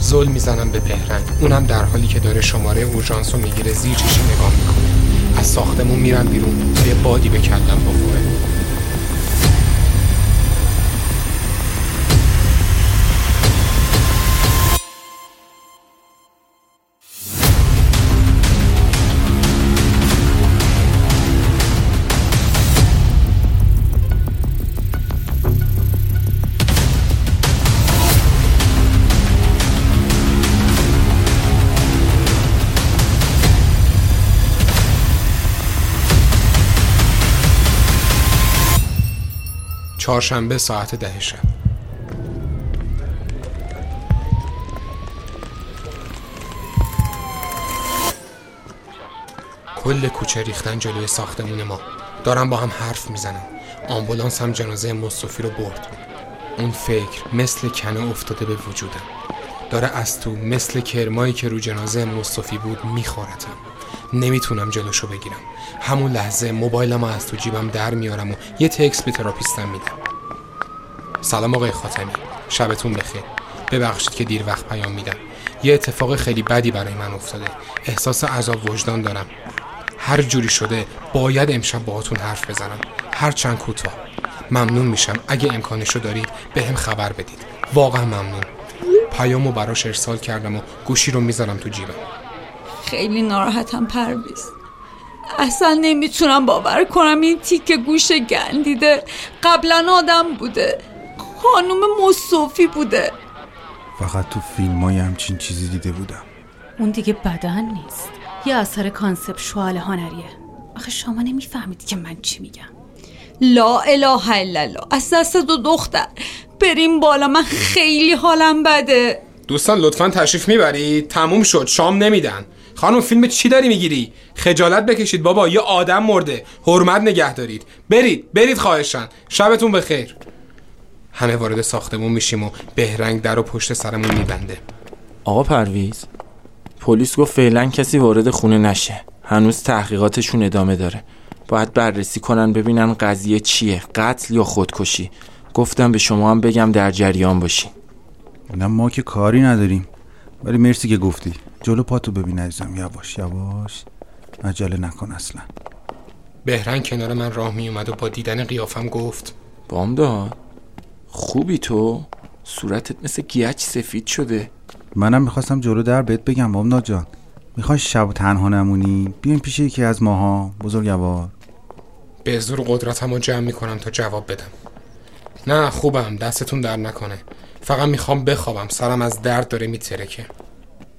زل می‌زنم به بهرنگ. اونم در حالی که داره شماره اورژانس رو می‌گیره زیر چشم نگاه می‌کنه. از ساختمون میرم بیرون. یه بادی به کلم بخوره. چهارشنبه ساعت ده شب. کل کوچه ریختن جلوی ساختمون ما. دارم با هم حرف می‌زنم. آمبولانس هم جنازه مصطفی رو برد. اون فکر مثل کنه افتاده به وجودم. داره از تو مثل کرمایی که رو جنازه مصطفی بود میخورتم. نمی‌تونم جلوشو بگیرم. همون لحظه موبایلم از تو جیبم در میارم و یه تکس به تراپیستم میدم. سلام آقای خاتمی. شبتون بخیر. ببخشید که دیر وقت پیام میدم. یه اتفاق خیلی بدی برای من افتاده. احساس عذاب وجدان دارم. هر جوری شده باید امشب باهاتون حرف بزنم. هر چند کوتاه. ممنون میشم. اگه امکانشو دارید به هم خبر بدید. واقعا ممنون. پیامو براش ارسال کردم و گوشی رو می‌ذارم تو جیبم. خیلی ناراحتم پرویز. اصلا نمی‌تونم باور کنم این تیکه گوشت گندیده قبلا آدم بوده. خانوم مصوفی بوده. فقط تو فیلم های همچین چیزی دیده بودم. اون دیگه بدن نیست. یه اثر conceptual هنریه. آخه شما نمی‌فهمید که من چی میگم. لا اله الا الله. از دست تو دختر. بریم بالا. من خیلی حالم بده. دوستان لطفا تشریف می‌برید. تموم شد. شام نمیدن. خانم فیلم چی داری می‌گیری؟ خجالت بکشید بابا یه آدم مرده. حرمت نگه دارید. برید برید خواهشن شبتون بخیر. همه وارد ساختمون میشیم و بهرنگ در و پشت سرمون میبنده. آقا پرویز پلیس گفت فعلا کسی وارد خونه نشه. هنوز تحقیقاتشون ادامه داره. باید بررسی کنن ببینن قضیه چیه قتل یا خودکشی. گفتم به شما هم بگم در جریان باشی نه ما که کاری نداریم. ولی مرسی که گفتی. جلو پاتو ببین عزیزم. یواش یواش. عجله نکن اصلا. بهرنگ کنار من راه می اومد و با دیدن قیافم گفت بامداد خوبی تو. صورتت مثل گیچ سفید شده. منم می‌خواستم جلو در بهت بگم بامداد جان. می‌خوای شب تنها نمونی؟ بیاین پیش یکی از ماها. بزرگوار به زور قدرتم رو جمع می‌کنم تا جواب بدم. نه خوبم. دستتون در نکنه. فقط می‌خوام بخوابم. سرم از درد داره میترکه.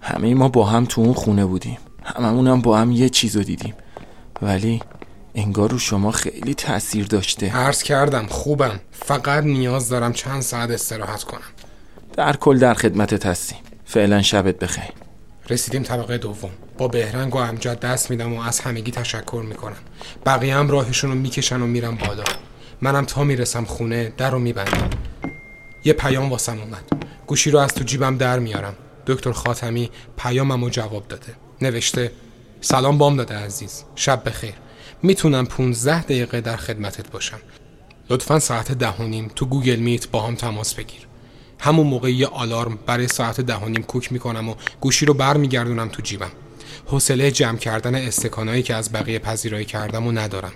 همه ما با هم تو اون خونه بودیم. هممونم با هم یه چیزو دیدیم. ولی انگار رو شما خیلی تاثیر داشته. عرض کردم خوبم. فقط نیاز دارم چند ساعت استراحت کنم. در کل در خدمتت هستیم. فعلا شبت بخیر. رسیدیم طبقه دوم. با بهرنگ و امجد دست میدم و از همگی تشکر می‌کنم. بقیه هم راهشون رو می‌کشن و میرم بالا. منم تا می‌رسم خونه در رو میبندم. یه پیام واسم اومد. گوشی رو از تو جیبم در میارم. دکتر خاتمی پیامم رو جواب داده. نوشته سلام بام داده عزیز. شب بخیر. می‌تونم 15 دقیقه در خدمتت باشم. لطفا ساعت ده تو گوگل میت با هم تماس بگیر. همون موقع یه آلارم برای ساعت ده و کوک می‌کنم و گوشی رو برمیگردونم تو جیبم. حوصله جمع کردن استکانایی که از بقیه پذیرایی کردم و ندارم.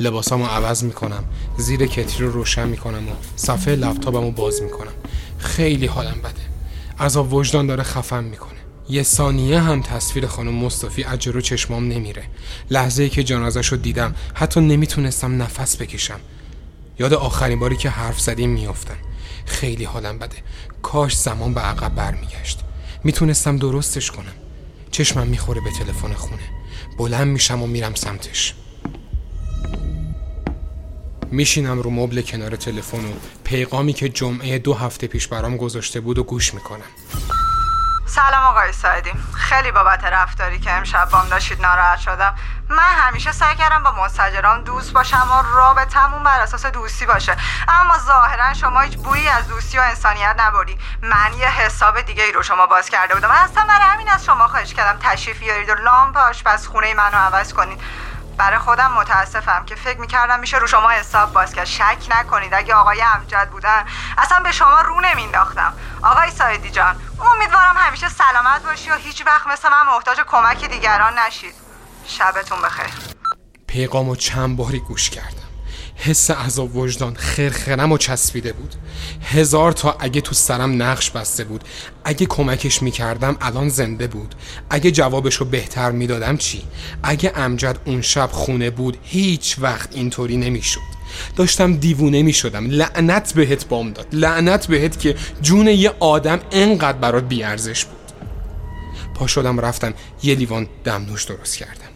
لباسامو عوض می‌کنم. زیر کتری رو روشن می‌کنم و صفحه لپتاپم رو باز می‌کنم. خیلی حالم بده. عذاب وجدان داره خفم می‌کنه. یه ثانیه هم تصویر خانم مصطفی از جلو چشمام نمیره. لحظه ای که جنازش رو دیدم حتی نمی‌تونستم نفس بکشم. یاد آخرین باری که حرف زدیم میافتم. خیلی حالم بده. کاش زمان به عقب برمیگشت. می‌تونستم درستش کنم. چشمم می‌خوره به تلفن خونه. بلند میشم و میرم سمتش. میشینم رو مبل کنار تلفن و پیغامی که جمعه دو هفته پیش برام گذاشته بود و گوش می‌کنم. سلام آقای سایدی خیلی بابت رفتاری که امشب بام داشتید ناراحت شدم. من همیشه سعی کردم با مستجران دوست باشم و رابطمون بر اساس دوستی باشه. اما ظاهرا شما هیچ بویی از دوستی و انسانیت نبردی. من یه حساب دیگه ای رو شما باز کرده بودم. اصلا برای همین از شما خواهش کردم تشریف بیارید و لامپ آشپزخونه منو عوض کنید. برای خودم متاسفم که فکر می‌کردم میشه رو شما حساب باز کرد. شک نکنید اگه آقای امجد بودن اصلا به شما رو نمینداختم آقای سایدی جان امیدوارم همیشه سلامت باشی و هیچ وقت مثل من محتاج کمک دیگران نشید. شبتون بخیر. پیغامو چند باری گوش کردم. حس عذاب وجدان خرخرم و چسبیده بود. هزار تا اگه تو سرم نقش بسته بود. اگه کمکش می‌کردم الان زنده بود. اگه جوابشو بهتر می‌دادم چی؟ اگه امجد اون شب خونه بود هیچ وقت اینطوری نمی‌شد. داشتم دیوونه می شدم لعنت بهت بام داد. لعنت بهت که جون یه آدم انقدر برات بیارزش بود. پا شدم رفتم یه لیوان دمنوش درست کردم.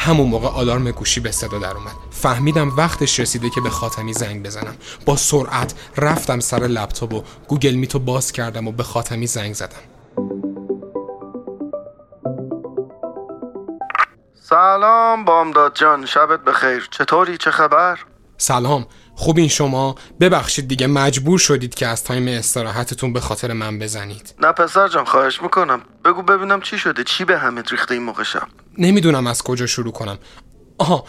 همون موقع آلارم گوشی به صدا در اومد. فهمیدم وقتش رسیده که به خاتمی زنگ بزنم. با سرعت رفتم سر لپتاپ و Google Meet و باز کردم و به خاتمی زنگ زدم. سلام بامداد جان. شبت بخیر. چطوری؟ چه خبر؟ سلام. خوبین شما ببخشید دیگه مجبور شدید که از time استراحتتون به خاطر من بزنید. نه پسر جان خواهش می‌کنم. بگو ببینم چی شده چی به همت ریخته این موقع شب؟ نمی‌دونم از کجا شروع کنم. آها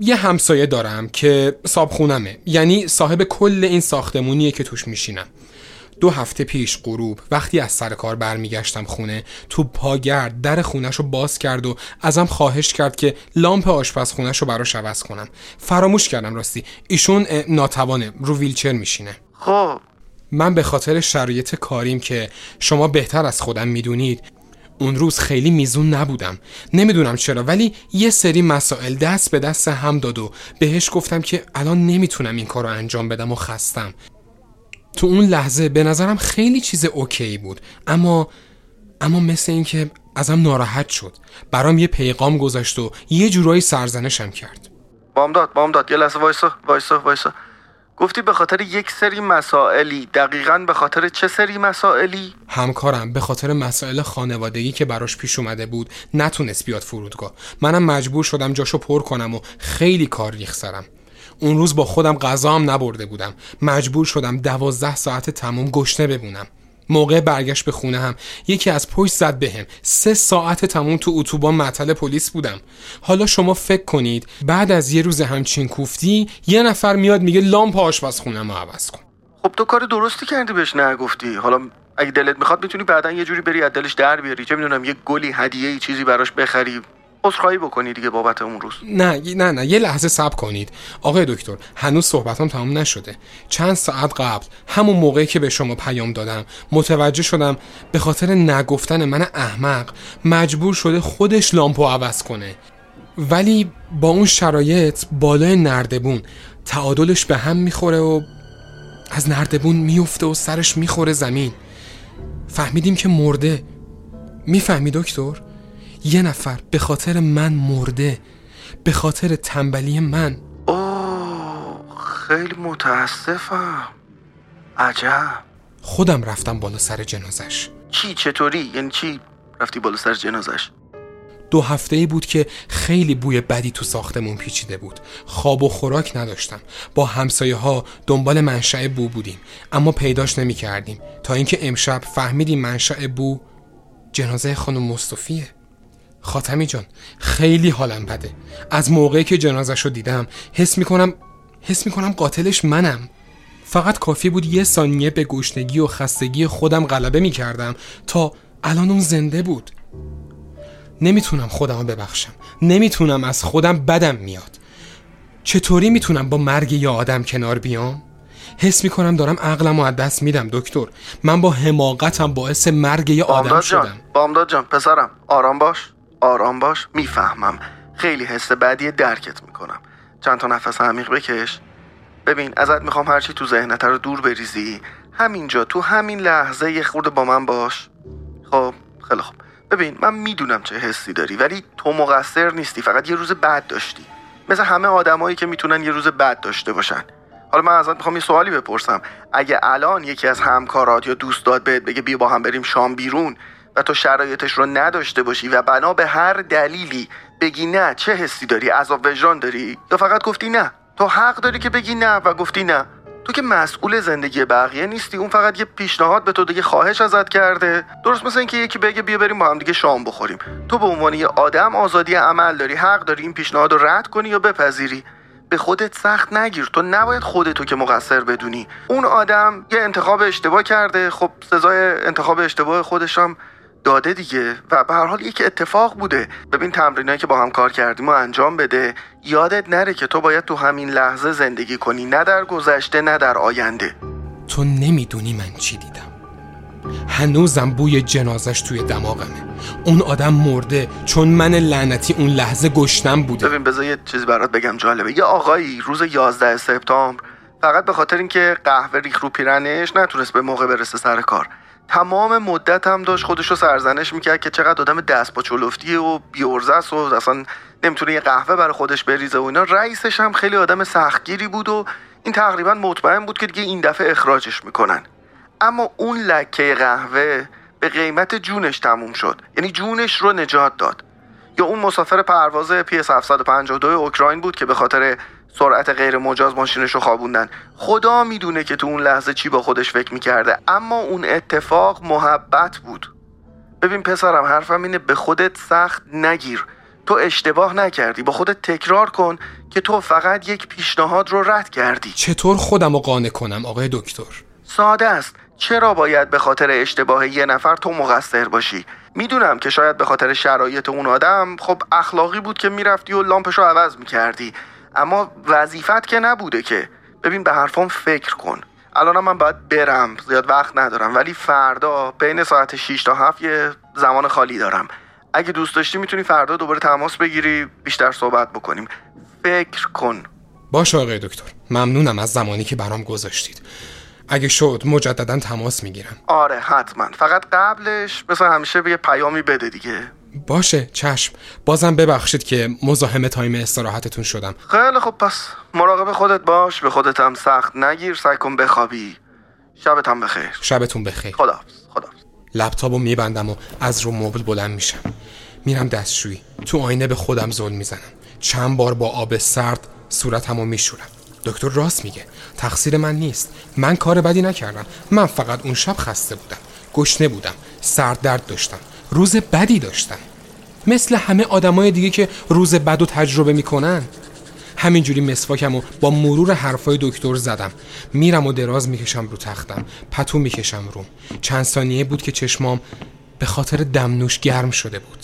یه همسایه دارم که صاحب خونمه یعنی صاحب کل این ساختمونیه که توش میشینم. دو هفته پیش غروب وقتی از سر کار برمیگشتم خونه تو پاگرد در خونش رو باز کرد و ازم خواهش کرد که لامپ آشپزخونش رو براش عوض کنم. فراموش کردم راستی. ایشون ناتوانه رو ویلچر میشینه. خب. من به خاطر شرایط کاریم که شما بهتر از خودم می‌دونید اون روز خیلی میزون نبودم. نمی‌دونم چرا ولی یه سری مسائل دست به دست هم داد و بهش گفتم که الان نمی‌تونم این کار رو انجام بدم و خستم. تو اون لحظه به نظرم خیلی چیز اوکی بود. اما اما مثل اینکه ازم ناراحت شد. برام یه پیغام گذاشت و یه جورایی سرزنشم کرد. بامداد بامداد یه لحظه وایسا وایسا وایسا. گفتی به خاطر یک سری مسائلی دقیقا به خاطر چه سری مسائلی؟ همکارم به خاطر مسائل خانوادگی که براش پیش اومده بود نتونست بیاد فرودگاه. منم مجبور شدم جاشو پر کنم و خیلی کار ریخ سرم. اون روز با خودم غذام نبرده بودم. مجبور شدم دوازده ساعت تموم گشنه بمونم. موقع برگشت به خونه هم یکی از پشت زد بهم. سه ساعت تموم تو اتوبان معطل پلیس بودم. حالا شما فکر کنید بعد از یه روز همچین کوفتی یه نفر میاد میگه لامپ آشپزخونم رو عوض کن. خب تو کار درستی کردی بهش نگفتی. حالا اگه دلت می‌خواد می‌تونی بعدا یه جوری بری از دلش در بیاری. چه می‌دونم یه گلی هدیه چیزی براش بخری. عذرخواهی بکنی دیگه بابت اون روز. نه نه نه یه لحظه صبر کنید. آقای دکتر هنوز صحبتام تمام نشده. چند ساعت قبل همون موقعی که به شما پیام دادم متوجه شدم به خاطر نگفتن من احمق مجبور شده خودش لامپو عوض کنه. ولی با اون شرایط بالای نردبون تعادلش به هم می‌خوره و از نردبون میفته و سرش می‌خوره زمین. فهمیدیم که مرده. می‌فهمی دکتر؟ یه نفر به خاطر من مرده به خاطر تنبلی من. اوه خیلی متاسفم. عجب. خودم رفتم بالا سر جنازش. چی چطوری؟ یعنی چی رفتی بالا سر جنازش؟ دو هفته ای بود که خیلی بوی بدی تو ساختمون پیچیده بود. خواب و خوراک نداشتم. با همسایه ها دنبال منشأ بو بودیم اما پیداش نمی کردیم تا اینکه امشب فهمیدیم منشأ بو جنازه خانم مصطفیه. خاتمی جان خیلی حالم بده. از موقعی که جنازش رو دیدم حس می‌کنم حس می‌کنم قاتلش منم. فقط کافی بود یه ثانیه به گشنگی و خستگی خودم غلبه می‌کردم تا الان اون زنده بود. نمی‌تونم خودم رو ببخشم. نمی‌تونم از خودم بدم میاد. چطوری می‌تونم با مرگ یه آدم کنار بیام؟ حس می‌کنم دارم عقلم رو از دست میدم دکتر. من با حماقتم باعث مرگ یه آدم شدم. بامداد جان پسرم آرام باش. آرام باش می‌فهمم. خیلی حس بدی درکت می‌کنم. چند تا نفس عمیق بکش. ببین ازت می‌خوام هرچی تو ذهنت رو دور بریزی. همینجا تو همین لحظه یه خورده با من باش. خب خیلی خوب. ببین من می‌دونم چه حسی داری ولی تو مقصر نیستی فقط یه روز بد داشتی. مثل همه آدمایی که می‌تونن یه روز بد داشته باشن. حالا من ازت می‌خوام یه سوالی بپرسم. اگه الان یکی از همکارات یا دوستات بهت بگه بیا با هم بریم شام بیرون و تو شرایطش رو نداشته باشی و بنا به هر دلیلی بگی نه چه حسی داری؟ عذاب وجدان داری؟ یا فقط گفتی نه؟ تو حق داری که بگی نه و گفتی نه. تو که مسئول زندگی بقیه نیستی. اون فقط یه پیشنهاد به تو دیگه خواهش ازت کرده. درست مثل اینکه یکی بگه بیا بریم با هم دیگه شام بخوریم. تو به عنوان یه آدم آزادی عمل داری حق داری این پیشنهاد رو رد کنی یا بپذیری؟ به خودت سخت نگیر. تو نباید خودتو که مقصر بدونی. اون آدم یه انتخاب اشتباه کرده. خب سزای انتخاب اشتباه خودش هم داده دیگه و به هر حال یک اتفاق بوده. ببین تمرینایی که با هم کار کردیم و انجام بده. یادت نره که تو باید تو همین لحظه زندگی کنی. نه در گذشته نه در آینده. تو نمی‌دونی من چی دیدم. هنوزم بوی جنازش توی دماغمه. اون آدم مرده چون من لعنتی اون لحظه گشتم بوده. ببین بذار یه چیزی برات بگم جالبه. یه آقایی روز 11 سپتامبر فقط به خاطر اینکه قهوه ریخ رو پیرنش نتونست به موقع برسه سر کار. تمام مدت هم داشت خودش رو سرزنش می‌کرد که چقدر آدم دست با چلفتیه و بیورزه است و اصلا نمی‌تونه یه قهوه برای خودش بریزه و اینا. رئیسش هم خیلی آدم سختگیری بود و این تقریبا مطمئن بود که دیگه این دفعه اخراجش می‌کنن. اما اون لکه قهوه به قیمت جونش تموم شد. یعنی جونش رو نجات داد. یا اون مسافر پرواز PS 752 اوکراین بود که به خاطر سرعت غیر مجاز ماشینش رو خوابوندن. خدا می‌دونه که تو اون لحظه چی با خودش فکر می‌کرده اما اون اتفاق محبت بود. ببین پسرم حرفم اینه به خودت سخت نگیر. تو اشتباه نکردی. با خودت تکرار کن که تو فقط یک پیشنهاد رو رد کردی. چطور خودم رو قانع کنم آقای دکتر؟ ساده است. چرا باید به خاطر اشتباه یه نفر تو مقصر باشی؟ می‌دونم که شاید به خاطر شرایط اون آدم خب اخلاقی بود که می‌رفتی و لامپش رو عوض می‌کردی. اما وظیفت که نبوده که. ببین به حرفام فکر کن. الان من باید برم. زیاد وقت ندارم. ولی فردا بین ساعت 6 تا 7 یه زمان خالی دارم. اگه دوست داشتی می‌تونی فردا دوباره تماس بگیری بیشتر صحبت بکنیم. فکر کن. باشه آقای دکتر. ممنونم از زمانی که برام گذاشتید. اگه شد مجددا تماس می‌گیرم. آره حتما. فقط قبلش مثل همیشه یه پیامی بده دیگه. باشه چشم. بازم ببخشید که مزاحم تایم استراحتتون شدم. خیلی خب پس مراقب خودت باش به خودت هم سخت نگیر سعی کن بخوابی. شبت هم بخیر. شبتون بخیر. خدا خدا لپتاپو میبندم و از رو مبل بلند میشم. میرم دستشویی. تو آینه به خودم زل می‌زنم. چند بار با آب سرد صورتمو میشورم. دکتر راست میگه. تقصیر من نیست. من کار بدی نکردم. من فقط اون شب خسته بودم. گشنه بودم. سرد درد داشتم. روز بدی داشتم مثل همه آدمای دیگه که روز بد و تجربه می‌کنن. همینجوری مسواکم و با مرور حرفای دکتر زدم. میرم و دراز می‌کشم رو تختم. پتو می‌کشم روم چند ثانیه بود که چشمام به خاطر دمنوش گرم شده بود.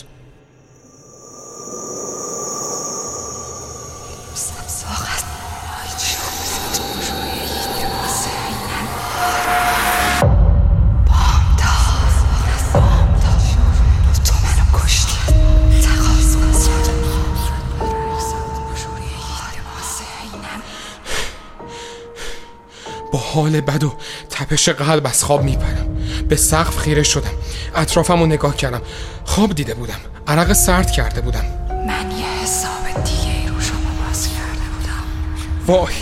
با حال بد و تپش قلب از خواب میپرم. به سقف خیره شدم. اطرافم رو نگاه کردم. خواب دیده بودم. عرق سرد کرده بودم. من یه حساب دیگه ای رو شما باز کرده بودم. وای.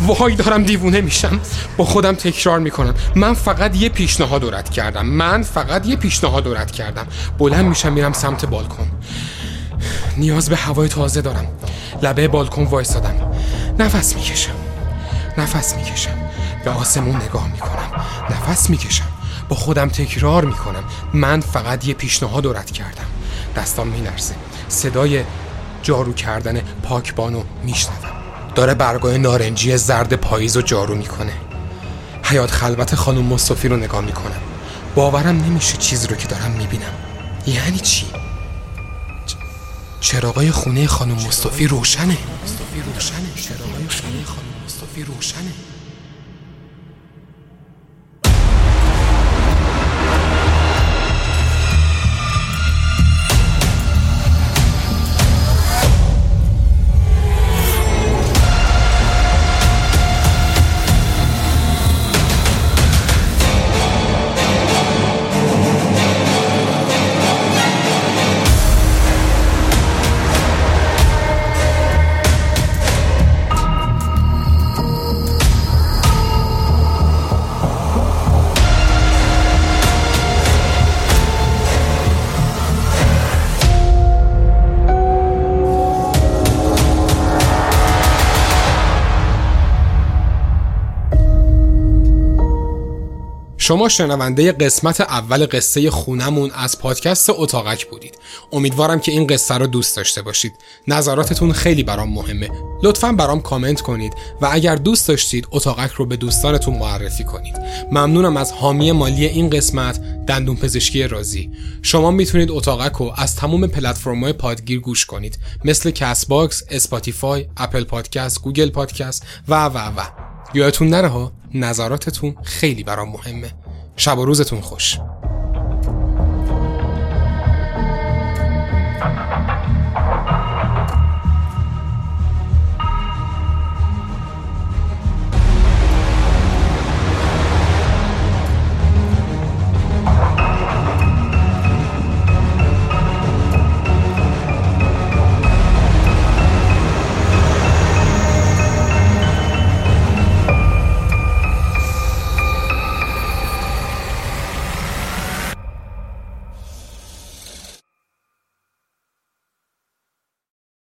وای دارم دیوونه میشم. با خودم تکرار می‌کنم. من فقط یه پیشنهاد رد کردم. من فقط یه پیشنهاد رد کردم. بلند میشم میرم سمت بالکن. نیاز به هوای تازه دارم. لبه بالکن وایسادم. نفس می‌کشم. نفس می‌کشم. به آسمون نگاه می‌کنم. نفس می‌کشم. با خودم تکرار می‌کنم. من فقط یه پیشنهاد رد کردم. دستام مینرسه صدای جارو کردن پاکبانو میشنوم. داره برگای نارنجی زرد پاییز رو جارو می‌کنه. حیات خلوت خانم مصطفی رو نگاه می‌کنم. باورم نمیشه چیزی رو که دارم می‌بینم. یعنی چی؟ چراغای خونه خانم مصطفی روشنه. مصطفی روشنه. چراغای خونه خانم مصطفی روشنه. شما شنونده قسمت اول قصه خونمون از پادکست اتاقک بودید. امیدوارم که این قصه رو دوست داشته باشید. نظراتتون خیلی برام مهمه. لطفا برام کامنت کنید و اگر دوست داشتید اتاقک رو به دوستانتون معرفی کنید. ممنونم از حامی مالی این قسمت دندون پزشکی رازی. شما می‌تونید اتاقک رو از تمام پلتفرم‌های پادگیر گوش کنید. مثل کست باکس، اسپاتیفای، اپل پادکست، گوگل پادکست و و و. یادتون نره ها؟ نظراتتون خیلی برام مهمه. شب و روزتون خوش.